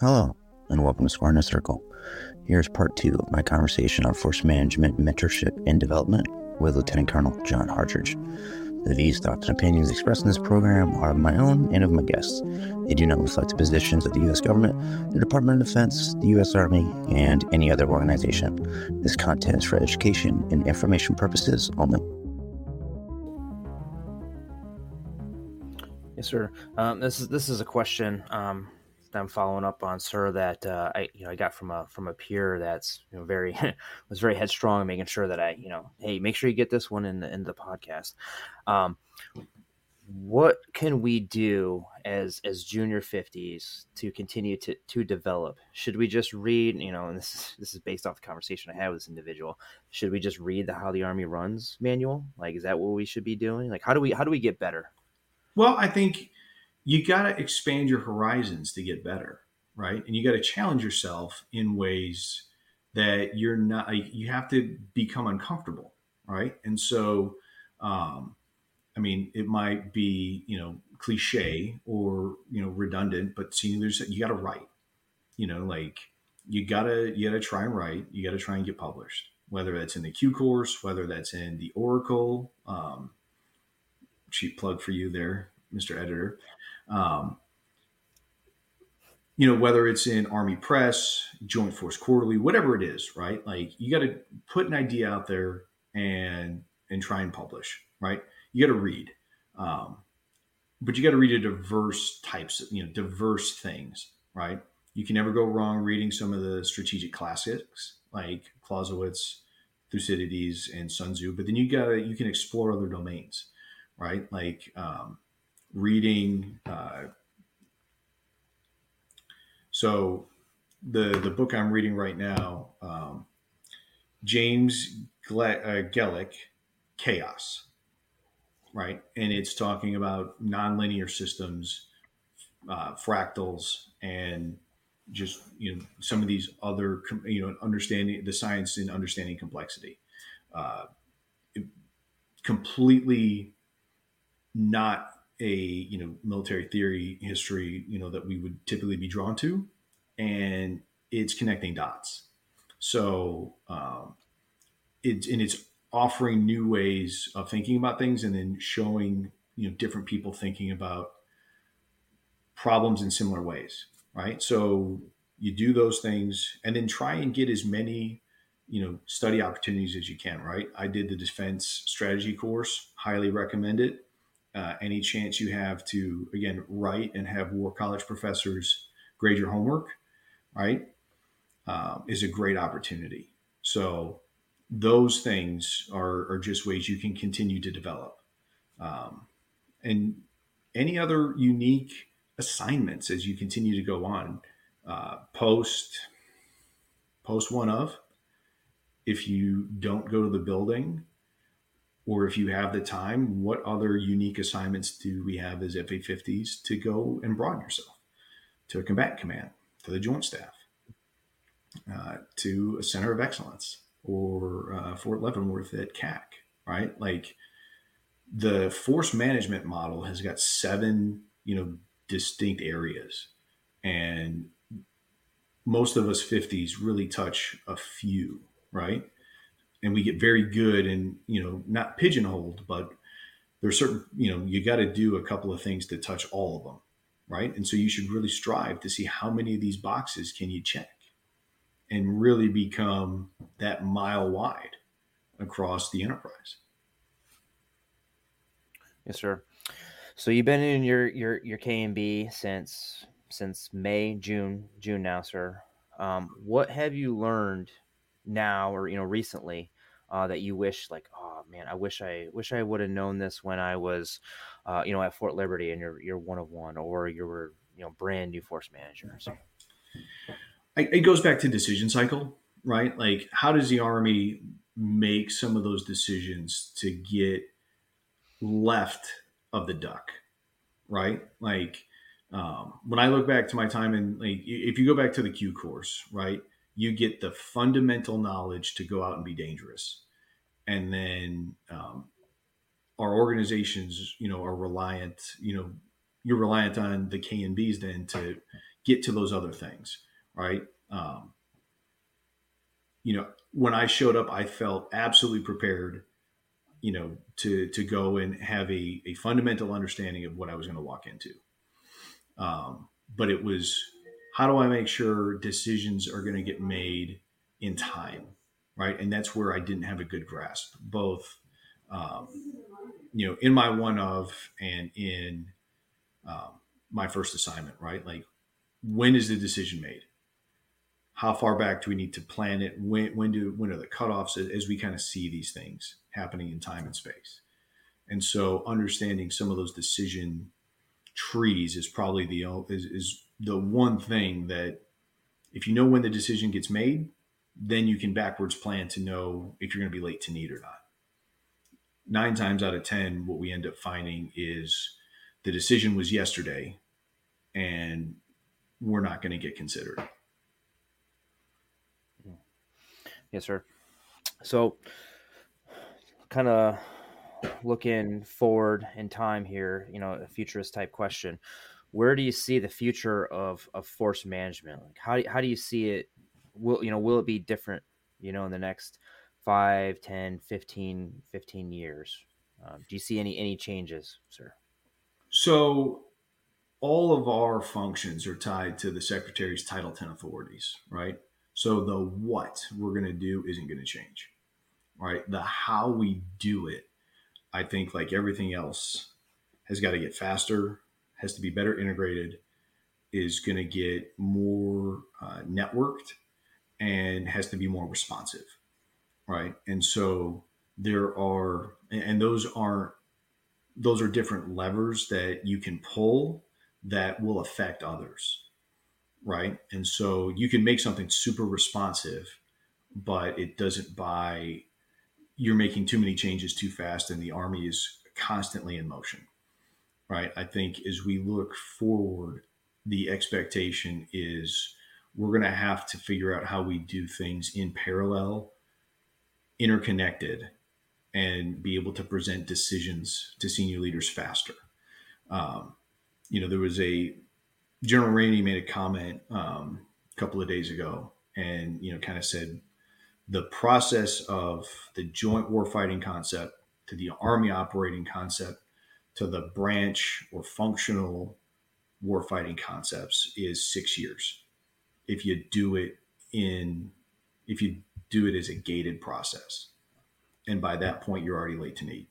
Hello, and welcome to Square in a Circle. Here's part two of my conversation on force management, mentorship, and development with Lieutenant Colonel John Hartrich. The views, thoughts, and opinions expressed in this program are of my own and of my guests. They do not reflect the positions of the U.S. government, the Department of Defense, the U.S. Army, and any other organization. This content is for education and information purposes only. Yes, sir. Um, this is this is a question um, I'm following up on, sir, that uh, I you know I got from a from a peer that's you know very was very headstrong, making sure that I you know hey make sure you get this one in the in the podcast. Um, what can we do as as junior 50s to continue to to develop? Should we just read you know and this is this is based off the conversation i had with this individual. Should we just read the how the army runs manual? Like is that what we should be doing? Like how do we how do we get better? Well i think you got to expand your horizons to get better, right? And you got to challenge yourself in ways that you're not, you have to become uncomfortable, right? And so, um, I mean, it might be, you know, cliche or, you know, redundant, but seeing there's, you got to write, you know, like you gotta, you gotta try and write, you gotta try and get published, whether that's in the Q course, whether that's in the Oracle, um, cheap plug for you there, Mr. Editor. Um, you know, whether it's in Army Press, Joint Force Quarterly, whatever it is, right? Like you got to put an idea out there and and try and publish, right? You got to read, um, but you got to read a diverse types, of, you know, diverse things, right? You can never go wrong reading some of the strategic classics like Clausewitz, Thucydides, and Sun Tzu. But then you got to you can explore other domains, right? Like um, reading. Uh, so the the book I'm reading right now, um, James Gle- uh, Gleick, Chaos, right, and it's talking about nonlinear systems, uh, fractals, and just you know some of these other you know understanding the science and understanding complexity. Uh, completely not a you know military theory history you know that we would typically be drawn to and it's connecting dots. So um, it's and it's offering new ways of thinking about things and then showing you know different people thinking about problems in similar ways right? So you do those things and then try and get as many you know study opportunities as you can right? I did the defense strategy course highly recommend it uh, any chance you have to again write and have war college professors grade your homework right um, is a great opportunity. So those things are, are just ways you can continue to develop. Um, and any other unique assignments as you continue to go on uh, post post one of if you don't go to the building or if you have the time, what other unique assignments do we have as FA 50s to go and broaden yourself to a combat command, to the joint staff, uh, to a center of excellence, or uh, Fort Leavenworth at CAC, right? Like the force management model has got seven, you know, distinct areas. And most of us 50s really touch a few, right? And we get very good and you know not pigeonholed but there's certain you know you got to do a couple of things to touch all of them right? And so you should really strive to see how many of these boxes can you check and really become that mile wide across the enterprise. Yes sir. So you've been in your your your KMB since since May June June now sir. Um, what have you learned now or you know recently uh, that you wish like oh man i wish i wish i would have known this when i was uh, you know at fort liberty and you're you're one of one or you were you know brand new force manager so it goes back to decision cycle right? Like how does the army make some of those decisions to get left of the duck right? Like um, when i look back to my time in like if you go back to the q course right you get the fundamental knowledge to go out and be dangerous and then um, our organizations you know are reliant you know you're reliant on the k and b's then to get to those other things, right? Um, you know, when I showed up, I felt absolutely prepared, you know, to to go and have a, a fundamental understanding of what I was going to walk into. Um, but it was how do I make sure decisions are going to get made in time, right? And that's where I didn't have a good grasp, both, um, you know, in my one of and in um, my first assignment, right? Like, when is the decision made? How far back do we need to plan it? When when do when are the cutoffs? As we kind of see these things happening in time and space, and so understanding some of those decision trees is probably the is, is the one thing that if you know when the decision gets made, then you can backwards plan to know if you're going to be late to need or not. Nine times out of 10, what we end up finding is the decision was yesterday and we're not going to get considered. Yes, sir. So, kind of looking forward in time here, you know, a futurist type question. Where do you see the future of, of force management? Like how do, how do you see it? Will, you know, will it be different, you know, in the next 5, 10, 15, 15 years? Um, do you see any, any changes, sir? So all of our functions are tied to the secretary's Title 10 authorities, right? So the what we're going to do isn't going to change, right? The how we do it I think like everything else has got to get faster, has to be better integrated, is going to get more uh, networked, and has to be more responsive, right? And so there are, and those aren't, those are different levers that you can pull that will affect others, right? And so you can make something super responsive, but it doesn't buy you're making too many changes too fast and the army is constantly in motion right? I think as we look forward the expectation is we're going to have to figure out how we do things in parallel interconnected and be able to present decisions to senior leaders faster. Um, you know there was a general rainey made a comment um, a couple of days ago and you know kind of said the process of the joint warfighting concept to the army operating concept to the branch or functional warfighting concepts is six years. If you do it in, if you do it as a gated process, and by that point you're already late to need,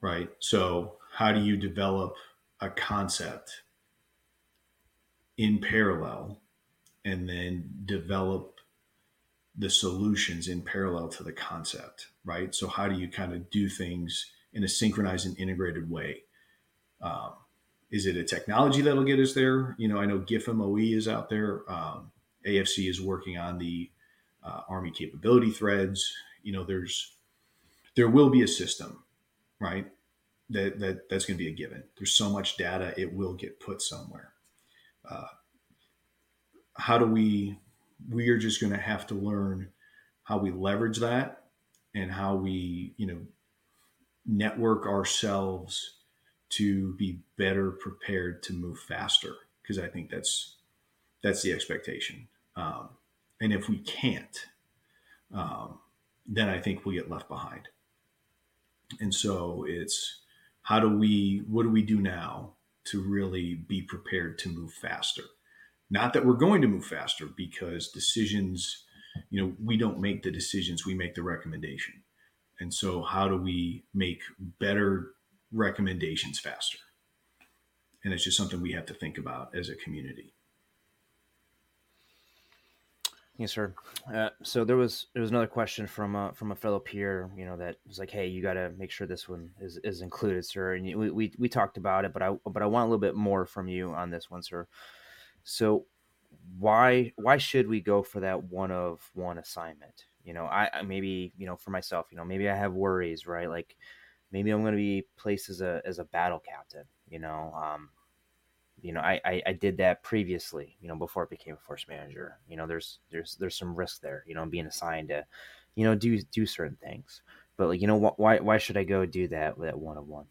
right? So how do you develop a concept in parallel, and then develop the solutions in parallel to the concept, right? So how do you kind of do things in a synchronized and integrated way? Um, is it a technology that'll get us there? You know, I know GFIM OE is out there. Um, AFC is working on the uh, Army capability threads. You know, there's there will be a system, right? That, that that's going to be a given. There's so much data, it will get put somewhere. Uh, how do we we are just going to have to learn how we leverage that and how we, you know, network ourselves to be better prepared to move faster. Because I think that's that's the expectation. Um, and if we can't, um, then I think we'll get left behind. And so it's how do we, what do we do now to really be prepared to move faster? Not that we're going to move faster because decisions, you know, we don't make the decisions, we make the recommendation. And so, how do we make better recommendations faster? And it's just something we have to think about as a community. Yes, sir. Uh, so there was there was another question from uh, from a fellow peer, you know, that was like, "Hey, you got to make sure this one is, is included, sir." And we, we we talked about it, but I but I want a little bit more from you on this one, sir. So why why should we go for that one of one assignment? You know, I, maybe you know for myself, you know, maybe I have worries, right? Like maybe I'm going to be placed as a as a battle captain. You know, um, you know, I, I, I did that previously. You know, before I became a force manager. You know, there's there's there's some risk there. You know, being assigned to, you know, do do certain things. But like, you know, wh- why why should I go do that that one of one?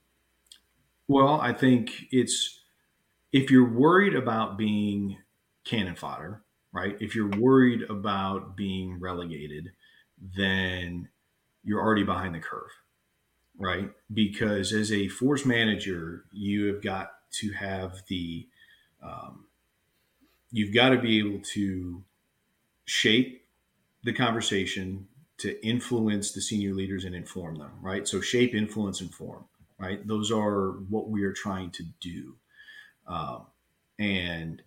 Well, I think it's if you're worried about being cannon fodder, right? If you're worried about being relegated, then you're already behind the curve, right? Because as a force manager, you have got to have the, um, you've got to be able to shape the conversation to influence the senior leaders and inform them, right? So shape, influence, inform, right? Those are what we are trying to do. Um, and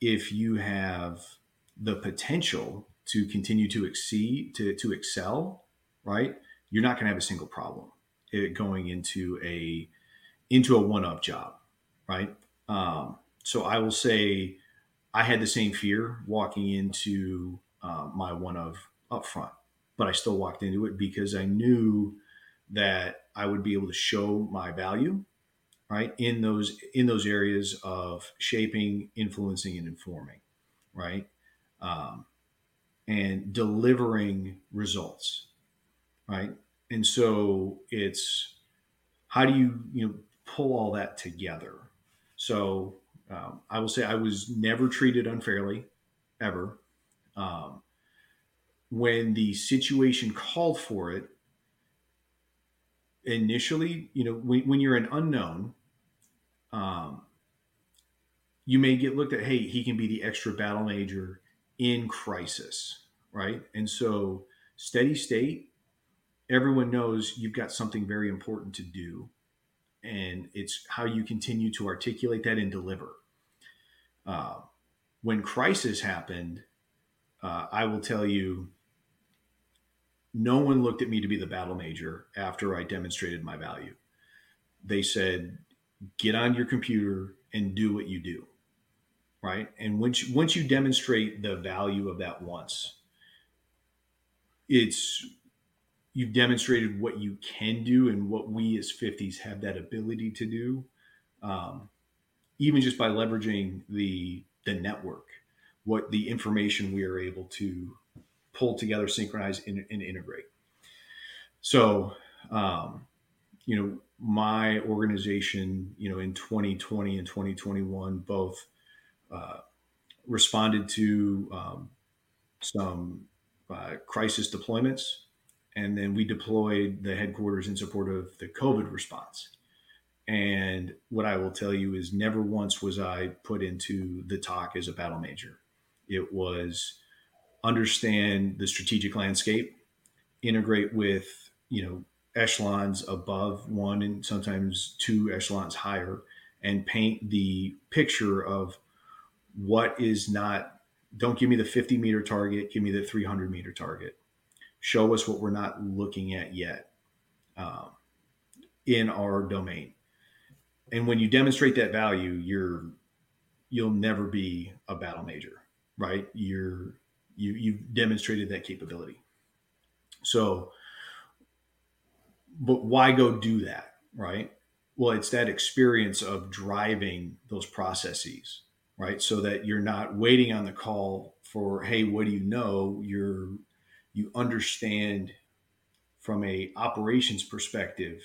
if you have the potential to continue to exceed, to, to excel, right? You're not going to have a single problem it going into a into a one up job, right? Um, so I will say I had the same fear walking into uh, my one of up front, but I still walked into it because I knew that I would be able to show my value right in those in those areas of shaping influencing and informing right um, and delivering results right? And so it's how do you you know pull all that together? So um, i will say i was never treated unfairly ever. Um, when the situation called for it initially you know when, when you're an unknown um, you may get looked at, hey, he can be the extra battle major in crisis, right? And so, steady state, everyone knows you've got something very important to do. And it's how you continue to articulate that and deliver. Uh, when crisis happened, uh, I will tell you, no one looked at me to be the battle major after I demonstrated my value. They said, get on your computer and do what you do right? And once you, once you demonstrate the value of that once it's you've demonstrated what you can do and what we as 50s have that ability to do um, even just by leveraging the the network what the information we are able to pull together synchronize and, and integrate. So um, you know my organization, you know, in 2020 and 2021, both uh, responded to um, some uh, crisis deployments, and then we deployed the headquarters in support of the COVID response. And what I will tell you is, never once was I put into the TOC as a battle major. It was understand the strategic landscape, integrate with you know echelons above one and sometimes two echelons higher and paint the picture of what is not don't give me the 50 meter target give me the 300 meter target. Show us what we're not looking at yet um, in our domain. And when you demonstrate that value you're you'll never be a battle major right? You're you you've demonstrated that capability. So but why go do that, right? Well, it's that experience of driving those processes, right? So that you're not waiting on the call for, hey, what do you know? You're you understand from a operations perspective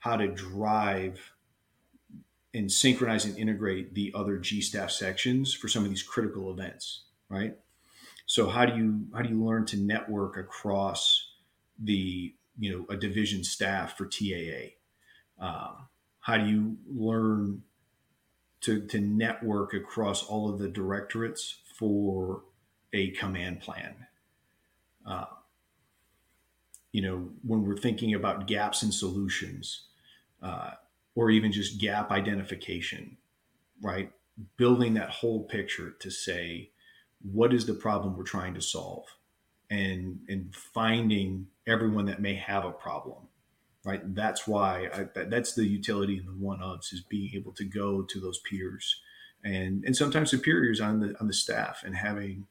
how to drive and synchronize and integrate the other G staff sections for some of these critical events, right? So how do you how do you learn to network across the you know a division staff for TAA? Um, how do you learn to, to network across all of the directorates for a command plan? Uh, you know, when we're thinking about gaps in solutions, uh, or even just gap identification, right? Building that whole picture to say, what is the problem we're trying to solve? And, and finding everyone that may have a problem right that's why I, that's the utility in the one ofs is being able to go to those peers and and sometimes superiors on the on the staff and having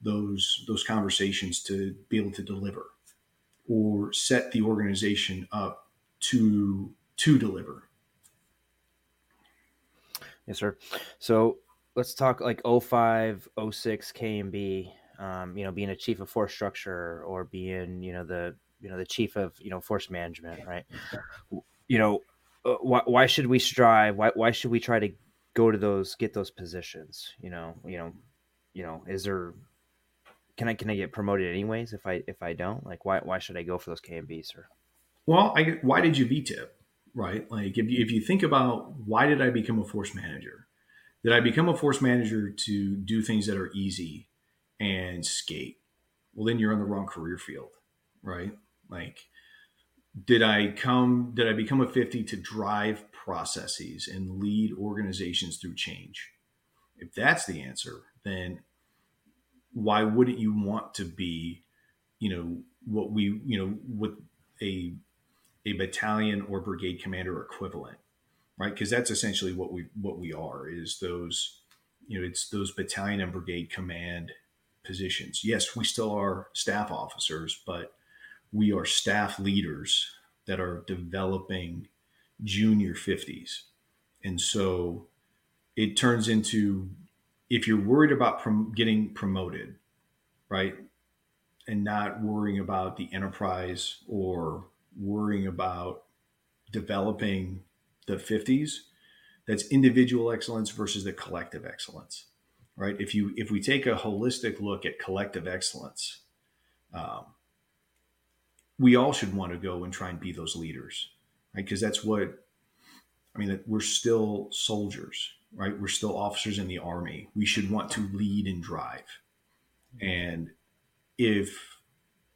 those those conversations to be able to deliver or set the organization up to to deliver. Yes sir. So let's talk like 05 06 KMB um, you know, being a chief of force structure or being, you know, the, you know, the chief of, you know, force management, right? You know, uh, why, why should we strive? Why, why should we try to go to those get those positions? You know, you know, you know, is there can I can I get promoted anyways if I if I don't? Like why why should I go for those KMBs or Well, I why did you VTIP? Right? Like if you if you think about why did I become a force manager? Did I become a force manager to do things that are easy and skate? Well then you're on the wrong career field, right? Like did I come did I become a 50 to drive processes and lead organizations through change? If that's the answer, then why wouldn't you want to be, you know, what we, you know, with a a battalion or brigade commander equivalent, right? Because that's essentially what we what we are is those, you know, it's those battalion and brigade command positions. Yes, we still are staff officers, but we are staff leaders that are developing junior 50s. And so it turns into if you're worried about prom- getting promoted, right, and not worrying about the enterprise or worrying about developing the 50s, that's individual excellence versus the collective excellence, right? If you if we take a holistic look at collective excellence, um, we all should want to go and try and be those leaders, right? Because that's what I mean. That we're still soldiers, right? We're still officers in the army. We should want to lead and drive. And if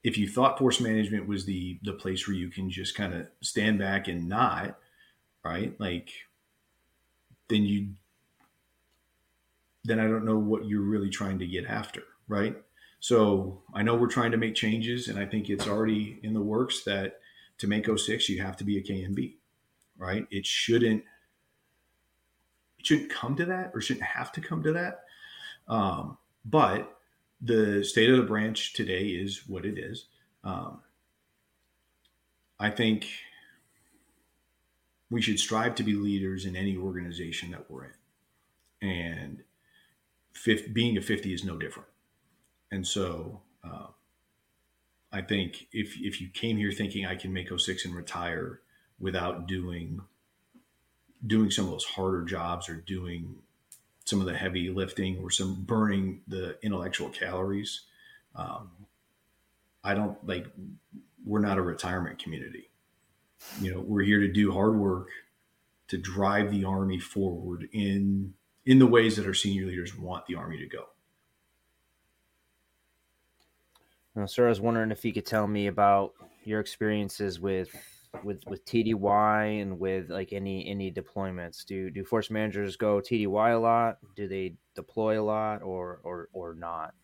if you thought force management was the the place where you can just kind of stand back and not, right? Like then you then I don't know what you're really trying to get after, right? So I know we're trying to make changes, and I think it's already in the works that to make 06, you have to be a KMB, right? It shouldn't it shouldn't come to that or shouldn't have to come to that. Um, but the state of the branch today is what it is. Um, I think we should strive to be leaders in any organization that we're in. And being a 50 is no different. And so uh, I think if, if you came here thinking I can make 06 and retire without doing doing some of those harder jobs or doing some of the heavy lifting or some burning the intellectual calories. Um, I don't like, we're not a retirement community. You know, we're here to do hard work to drive the Army forward in, in the ways that our senior leaders want the Army to go. Sir, I was wondering if you could tell me about your experiences with with with TDY and with like any any deployments? Do do force managers go TDY a lot? Do they deploy a lot or or or not,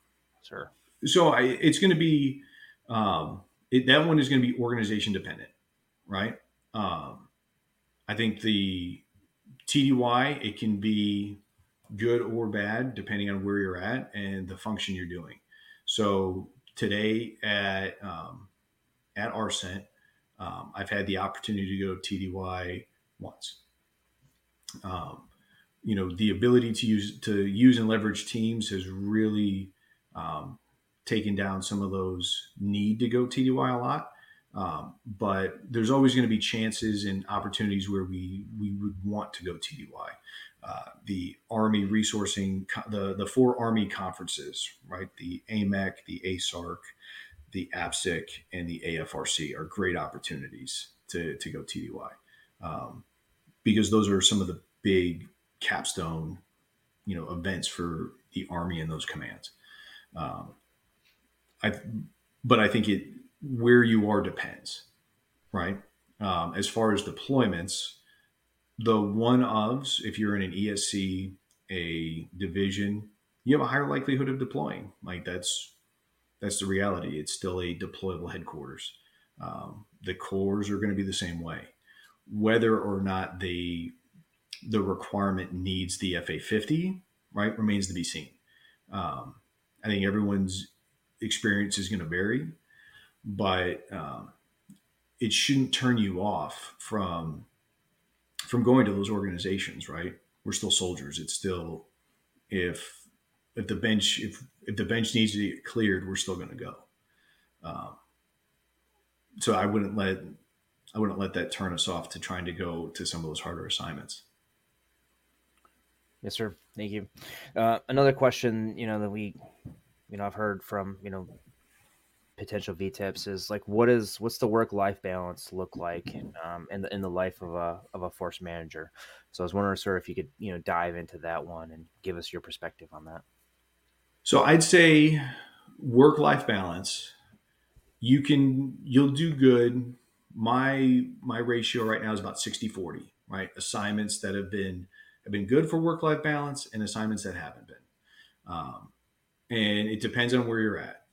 sir? So I, it's going to be um, it, that one is going to be organization dependent, right? Um, I think the TDY it can be good or bad depending on where you're at and the function you're doing. So today at um, at ARCENT, um, I've had the opportunity to go TDY once. Um, you know, the ability to use to use and leverage teams has really um, taken down some of those need to go TDY a lot. Um, but there's always going to be chances and opportunities where we we would want to go TDY. Uh, the Army resourcing the the four Army conferences, right? The AMEC, the ASARC, the APSIC and the AFRC are great opportunities to, to go TDY um, because those are some of the big capstone, you know, events for the Army and those commands. Um, I, but I think it where you are depends, right? Um, as far as deployments, the one ofs, if you're in an ESC, a division, you have a higher likelihood of deploying. Like that's that's the reality. It's still a deployable headquarters. Um, the corps are going to be the same way, whether or not the the requirement needs the FA fifty, right, remains to be seen. Um, I think everyone's experience is going to vary, but um, it shouldn't turn you off from from going to those organizations. Right, we're still soldiers. It's still if if the bench if if the bench needs to get cleared, we're still going to go. Um, so I wouldn't let I wouldn't let that turn us off to trying to go to some of those harder assignments. Yes, sir. Thank you. Uh, another question, you know, that we, you know, I've heard from, you know, potential VTIPs is like, what is, what's the work life balance look like um, in the in the life of a of a force manager? So I was wondering, sir, if you could, you know, dive into that one and give us your perspective on that. So I'd say work life balance. You can you'll do good. My my ratio right now is about 60 40, right? Assignments that have been have been good for work life balance and assignments that haven't been. Um, and it depends on where you're at.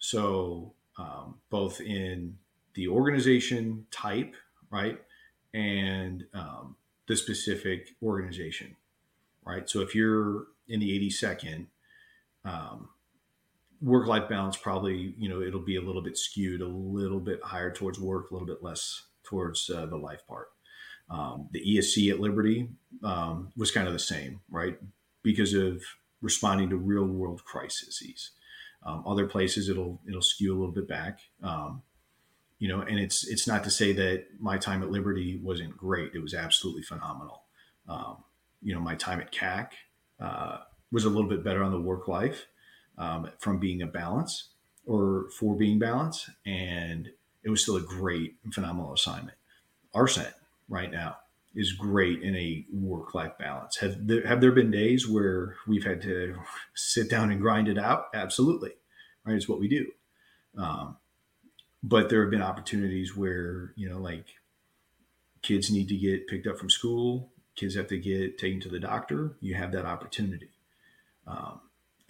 So, um, both in the organization type, right, and um, the specific organization, right. So, if you're in the 82nd, um, work life balance probably, you know, it'll be a little bit skewed, a little bit higher towards work, a little bit less towards uh, the life part. Um, the ESC at Liberty um, was kind of the same, right? Because of responding to real world crises. Um, other places it'll it'll skew a little bit back, um, you know. And it's it's not to say that my time at Liberty wasn't great; it was absolutely phenomenal. Um, you know, my time at CAC uh, was a little bit better on the work life um, from being a balance or for being balance, and it was still a great, phenomenal assignment. ARCENT right now is great in a work life balance. Have there, have there been days where we've had to sit down and grind it out? Absolutely, right? It's what we do. Um, but there have been opportunities where you know, like kids need to get picked up from school, kids have to get taken to the doctor. You have that opportunity. Um,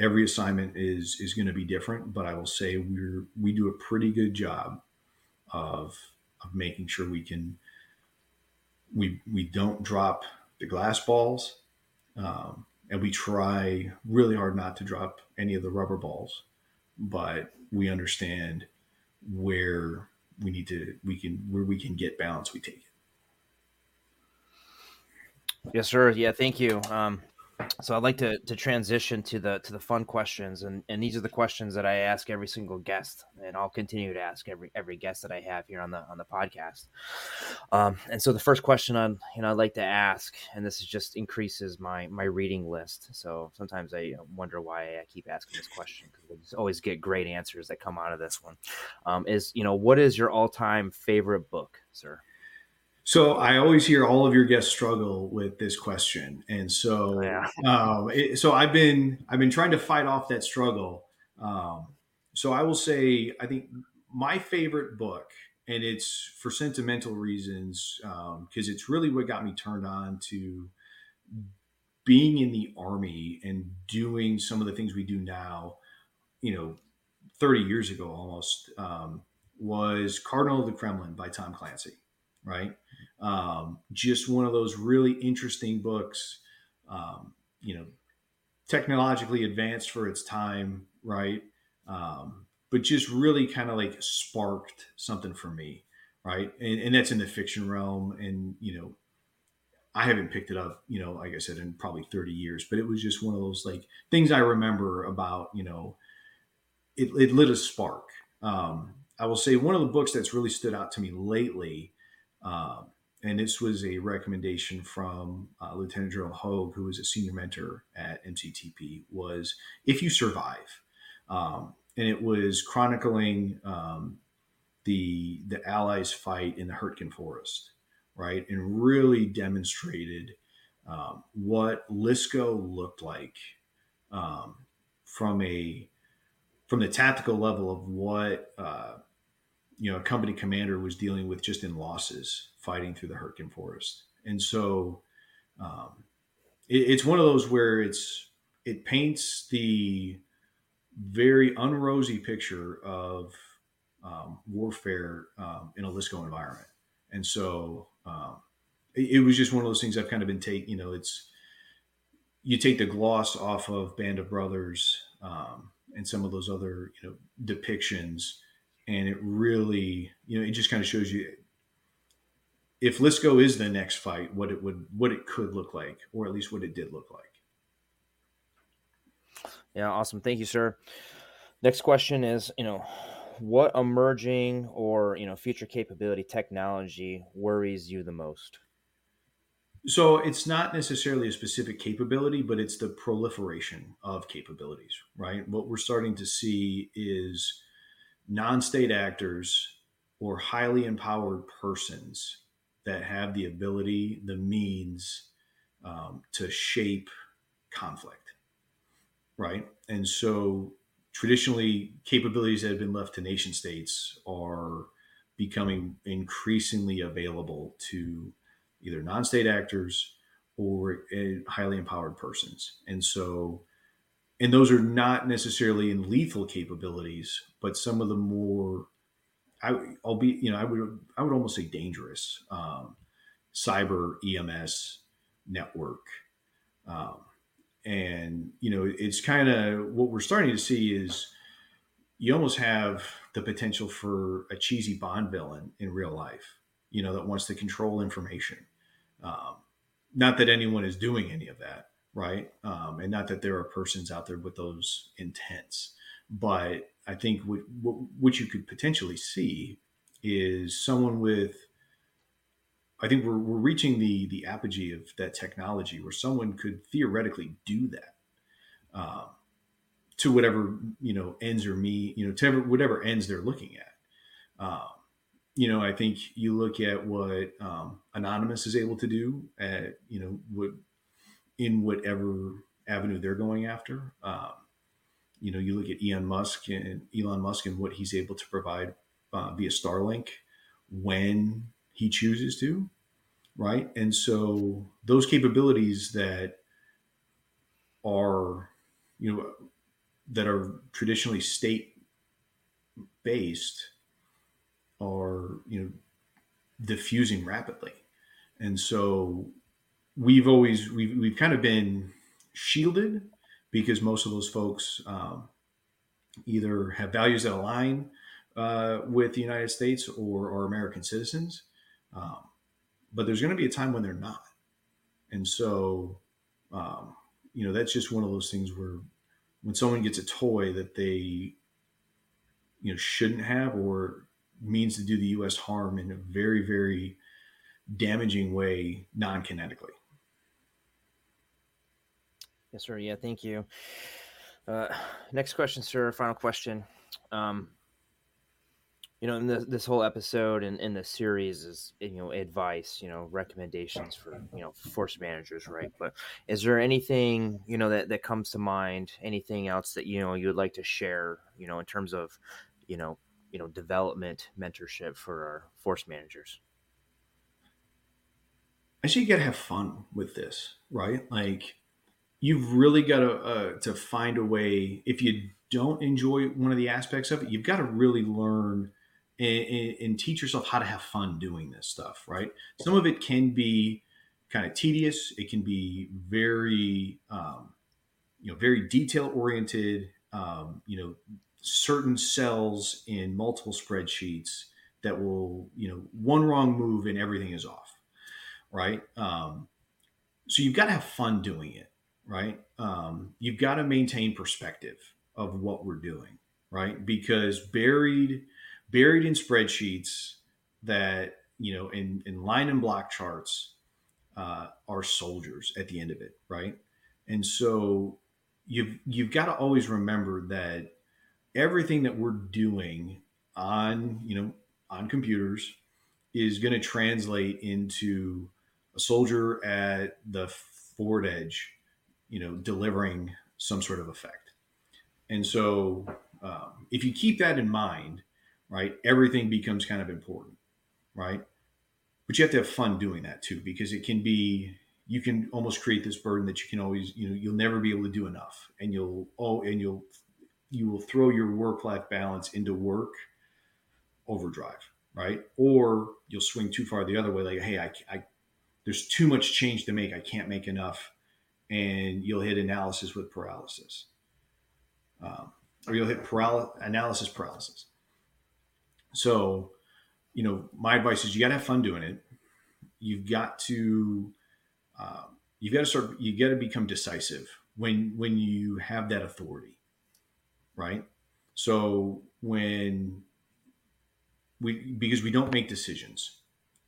every assignment is is going to be different, but I will say we're we do a pretty good job of of making sure we can we we don't drop the glass balls, um, and we try really hard not to drop any of the rubber balls. But we understand where we need to we can where we can get balance. We take it. Yes, sir. Yeah, thank you. Um, so I'd like to, to transition to the to the fun questions, and, and these are the questions that I ask every single guest, and I'll continue to ask every every guest that I have here on the on the podcast. Um, and so the first question on you know I'd like to ask, and this is just increases my my reading list. So sometimes I wonder why I keep asking this question because we always get great answers that come out of this one. Um, is you know what is your all time favorite book, sir? So I always hear all of your guests struggle with this question, and so oh, yeah. um, it, so I've been I've been trying to fight off that struggle. Um, so I will say I think my favorite book, and it's for sentimental reasons because um, it's really what got me turned on to being in the army and doing some of the things we do now. You know, thirty years ago almost um, was Cardinal of the Kremlin by Tom Clancy right? Um, just one of those really interesting books, um, you know, technologically advanced for its time, right? Um, but just really kind of like sparked something for me, right? And, and that's in the fiction realm. And, you know, I haven't picked it up, you know, like I said, in probably 30 years, but it was just one of those like things I remember about, you know, it, it lit a spark. Um, I will say one of the books that's really stood out to me lately um, and this was a recommendation from uh, Lieutenant General Hogue, who was a senior mentor at MCTP, was If You Survive. Um, and it was chronicling um, the, the Allies' fight in the Hurtgen Forest, right? And really demonstrated um, what LSCO looked like um, from a from the tactical level of what uh, you know, a company commander was dealing with just in losses fighting through the Hurtgen forest. And so um, it, it's one of those where it's, it paints the very unrosy picture of um, warfare um, in a LSCO environment. And so um, it, it, was just one of those things I've kind of been taking, you know, it's, you take the gloss off of Band of Brothers um, and some of those other, you know, depictions and it really you know it just kind of shows you if LSCO is the next fight, what it would what it could look like, or at least what it did look like. Yeah, awesome. Thank you, sir. Next question is, you know, what emerging or you know future capability technology worries you the most? So it's not necessarily a specific capability, but it's the proliferation of capabilities, right? What we're starting to see is non state actors or highly empowered persons that have the ability, the means um, to shape conflict, right? And so traditionally, capabilities that have been left to nation states are becoming increasingly available to either non-state actors or uh, highly empowered persons. And so, and those are not necessarily in lethal capabilities, but some of the more, I, will be, you know, I would, I would almost say dangerous um, cyber EMS network. Um, and you know, it's kind of what we're starting to see is you almost have the potential for a cheesy Bond villain in real life, you know, that wants to control information um, not that anyone is doing any of that, right? Um, and not that there are persons out there with those intents. But I think what, what, what you could potentially see is someone with I think we're, we're reaching the the apogee of that technology where someone could theoretically do that um, to whatever you know ends or me you know to whatever ends they're looking at. Um, you know, I think you look at what um, Anonymous is able to do at, you know, what in whatever avenue they're going after. Um, you know, you look at Elon Musk and Elon Musk and what he's able to provide uh, via Starlink when he chooses to, right? And so those capabilities that are, you know, that are traditionally state based are you know diffusing rapidly and so we've always we've, we've kind of been shielded because most of those folks um, either have values that align uh, with the united states or are american citizens um, but there's going to be a time when they're not and so um, you know that's just one of those things where when someone gets a toy that they you know shouldn't have or means to do the U.S. harm in a very, very damaging way, non kinetically. Yes, sir. Yeah, thank you. Uh, next question, sir. Final question. Um, you know, in this, this whole episode and in the series is, you know, advice, you know, recommendations for, you know, force managers, right? But is there anything, you know, that, that comes to mind, anything else that, you know, you would like to share, you know, in terms of, you know, you know development mentorship for our force managers i think you got to have fun with this right like you've really got to uh, to find a way if you don't enjoy one of the aspects of it you've got to really learn and, and, teach yourself how to have fun doing this stuff right some of it can be kind of tedious it can be very um, you know very detail oriented um, you know certain cells in multiple spreadsheets that will, you know, one wrong move and everything is off, right? Um, so you've got to have fun doing it, right? Um, you've got to maintain perspective of what we're doing, right? Because buried, buried in spreadsheets that you know, in in line and block charts, uh, are soldiers at the end of it, right? And so you've you've got to always remember that everything that we're doing on you know on computers is going to translate into a soldier at the forward edge you know delivering some sort of effect and so um, if you keep that in mind right everything becomes kind of important right but you have to have fun doing that too because it can be you can almost create this burden that you can always you know you'll never be able to do enough and you'll oh and you'll you will throw your work life balance into work overdrive, right? Or you'll swing too far the other way, like, hey, I, I there's too much change to make. I can't make enough, and you'll hit analysis with paralysis, um, or you'll hit paral- analysis paralysis. So, you know, my advice is you got to have fun doing it. You've got to, um, you've got to start. You got to become decisive when when you have that authority right? So when we because we don't make decisions,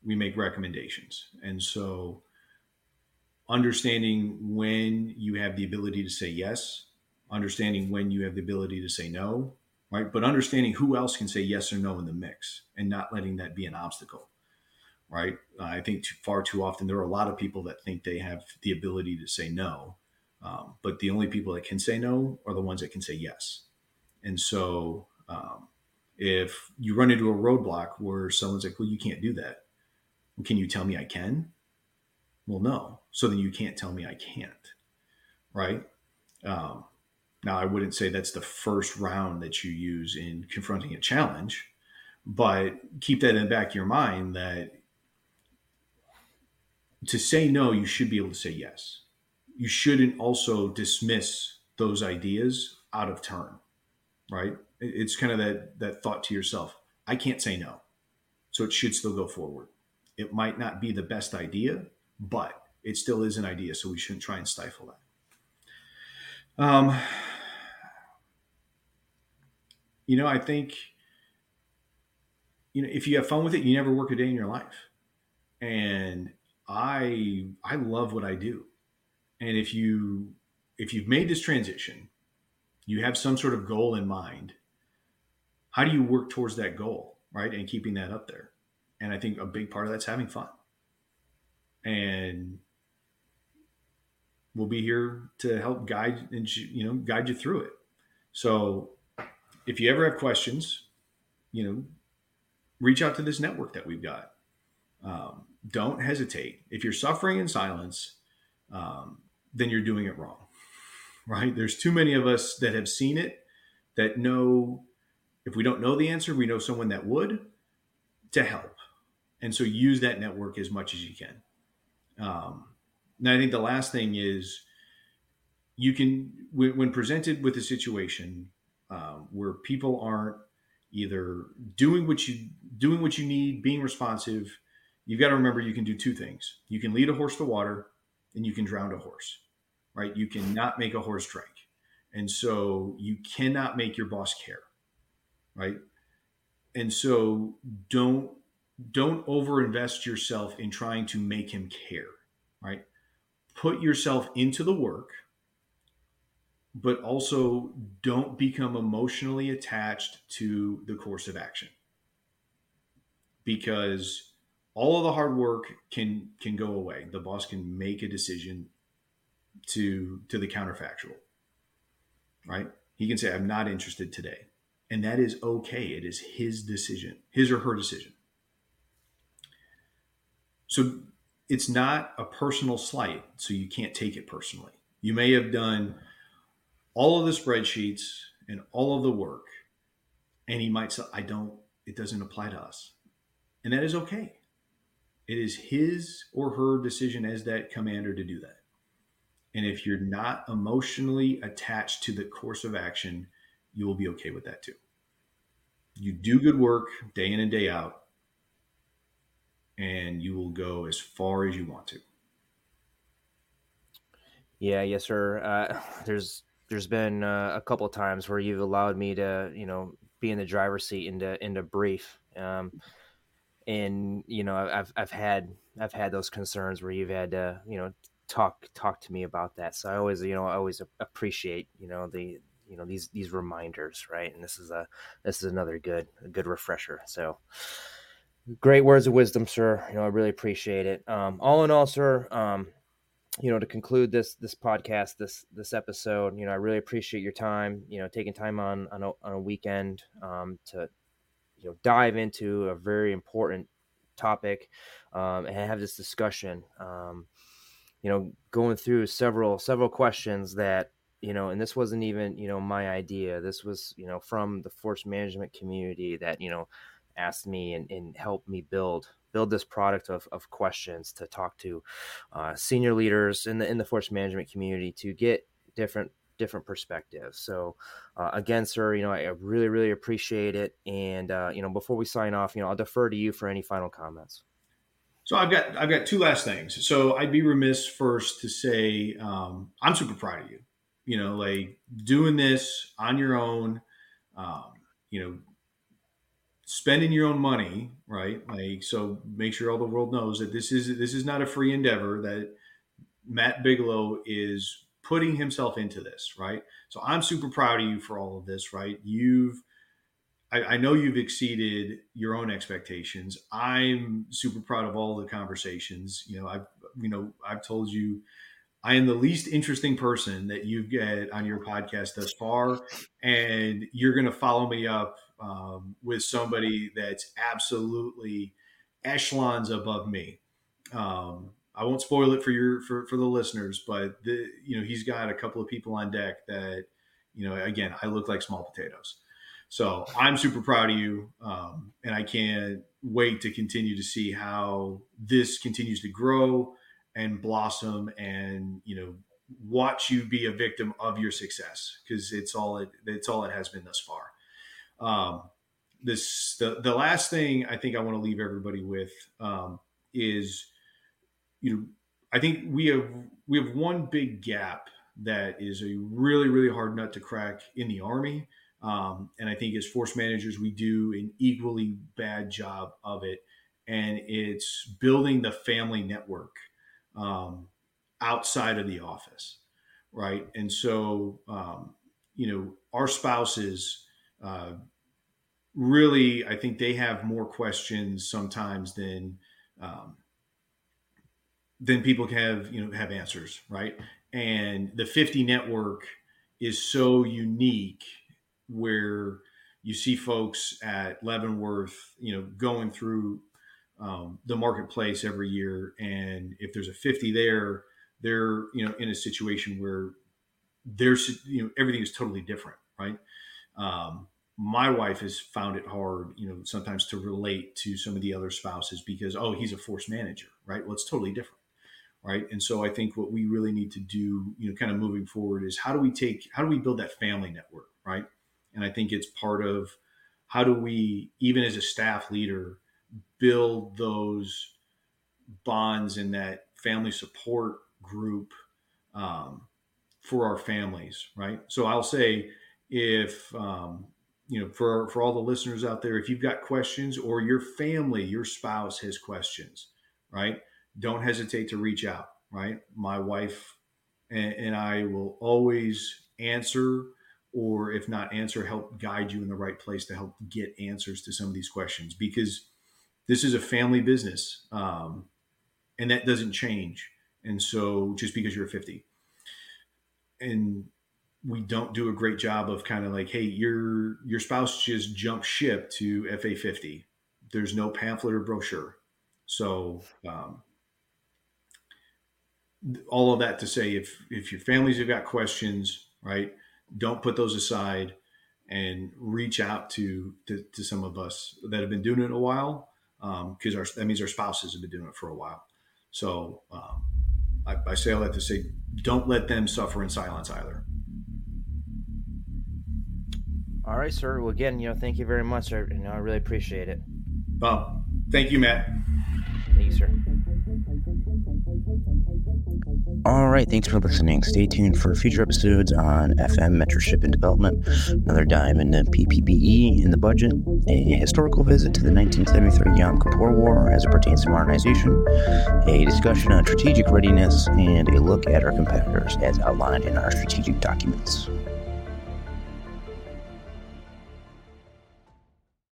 we make recommendations, and so understanding when you have the ability to say yes, understanding when you have the ability to say no, right? But understanding who else can say yes or no in the mix and not letting that be an obstacle, right? I think too, far too often there are a lot of people that think they have the ability to say no, um, but the only people that can say no are the ones that can say yes. And so um, if you run into a roadblock where someone's like, well, you can't do that. Can you tell me I can? Well, no. So then you can't tell me I can't, right? Um, now, I wouldn't say that's the first round that you use in confronting a challenge, but keep that in the back of your mind that to say no, you should be able to say yes. You shouldn't also dismiss those ideas out of turn, right? It's kind of that that thought to yourself, I can't say no. So it should still go forward. It might not be the best idea, but it still is an idea, so we shouldn't try and stifle that. Um, you know, I think, you know, if you have fun with it, you never work a day in your life. And I, I love what I do. And if you, if you've made this transition, you have some sort of goal in mind. How do you work towards that goal, right? And keeping that up there. And I think a big part of that's having fun. And we'll be here to help guide and you know guide you through it. So if you ever have questions, you know, reach out to this network that we've got. Um, don't hesitate. If you're suffering in silence, um, then you're doing it wrong, right? There's too many of us that have seen it that know if we don't know the answer, we know someone that would to help. And so use that network as much as you can. Um, and I think the last thing is you can, when, when presented with a situation, um, where people aren't either doing what you doing what you need, being responsive. You've got to remember you can do two things. You can lead a horse to water, and you can drown a horse. Right? You cannot make a horse drink, and so you cannot make your boss care. Right? And so don't don't overinvest yourself in trying to make him care. Right? Put yourself into the work but also don't become emotionally attached to the course of action. Because all of the hard work can can go away. The boss can make a decision to to the counterfactual right? He can say i'm not interested today. And that is okay. It is his decision his or her decision so it's not a personal slight so you can't take it personally you may have done all of the spreadsheets and all of the work. And he might say, I don't, it doesn't apply to us. And that is okay. It is his or her decision as that commander to do that. And if you're not emotionally attached to the course of action, you will be okay with that too. You do good work day in and day out, and you will go as far as you want to. Yeah, yes, sir. Uh, there's there's been uh, a couple times where you've allowed me to, you know, be in the driver's seat into into brief. Um, and you know, I've I've had I've had those concerns where you've had to, you know, talk talk to me about that. So I always, you know, I always appreciate, you know, the you know these these reminders, right? And this is a this is another good a good refresher. So great words of wisdom, sir. You know, I really appreciate it. Um, all in all, sir, um, you know to conclude this this podcast this this episode you know i really appreciate your time you know taking time on on a, on a weekend um, to you know dive into a very important topic um, and have this discussion um, you know going through several several questions that you know and this wasn't even you know my idea this was you know from the force management community that you know asked me and, and helped me build build this product of, of questions to talk to uh, senior leaders in the in the force management community to get different different perspectives. So uh, again, sir, you know I really really appreciate it. And uh, you know before we sign off, you know I'll defer to you for any final comments. So I've got I've got two last things. So I'd be remiss first to say um, I'm super proud of you. You know, like doing this on your own. Um, you know, spending your own money, right? Like so make sure all the world knows that this is this is not a free endeavor that Matt Bigelow is putting himself into this, right? So I'm super proud of you for all of this, right? You've I, I, know you've exceeded your own expectations. I'm super proud of all the conversations. You know, I've you know I've told you I am the least interesting person that you get on your podcast thus far, and you're going to follow me up um, with somebody that's absolutely echelons above me. Um, I won't spoil it for your for, for the listeners, but the, you know he's got a couple of people on deck that you know again I look like small potatoes. So I'm super proud of you, um, and I can't wait to continue to see how this continues to grow and blossom, and you know watch you be a victim of your success because it's all it it's all it has been thus far. Um, this the the last thing I think I want to leave everybody with um, is you know I think we have we have one big gap that is a really really hard nut to crack in the army um, and I think as force managers, we do an equally bad job of it. And it's building the family network um, outside of the office, right? And so, um, you know, our spouses uh, really, I think they have more questions sometimes than um, than people have, you know, have answers, right? And the 50 network is so unique where you see folks at Leavenworth, you know, going through um, the marketplace every year, and if there's a 50 there, they're you know in a situation where there's you know everything is totally different, right? Um, my wife has found it hard, you know, sometimes to relate to some of the other spouses because oh, he's a force manager, right? Well, it's totally different right and so i think what we really need to do you know kind of moving forward is how do we take how do we build that family network right and I think it's part of how do we, even as a staff leader, build those bonds in that family support group um, for our families, right? So I'll say if, um, you know, for, for all the listeners out there, if you've got questions or your family, your spouse has questions, right? Don't hesitate to reach out, right? My wife and, and I will always answer or if not answer, help guide you in the right place to help get answers to some of these questions because this is a family business um, and that doesn't change. And so just because you're 50 and we don't do a great job of kind of like, hey, your your spouse just jumped ship to FA 50. There's no pamphlet or brochure. So um, all of that to say, if if your families have got questions, right, don't put those aside and reach out to, to, to some of us that have been doing it a while because um, that means our spouses have been doing it for a while. So um, I, I, say all that to say, don't let them suffer in silence either. All right, sir. Well, again, you know, thank you very much. I, you know, I really appreciate it. Well, thank you, Matt. Thank you, sir. All right, thanks for listening. Stay tuned for future episodes on FM mentorship and development, another dive into PPBE in the budget, a historical visit to the 1973 Yom Kippur War as it pertains to modernization, a discussion on strategic readiness, and a look at our competitors as outlined in our strategic documents.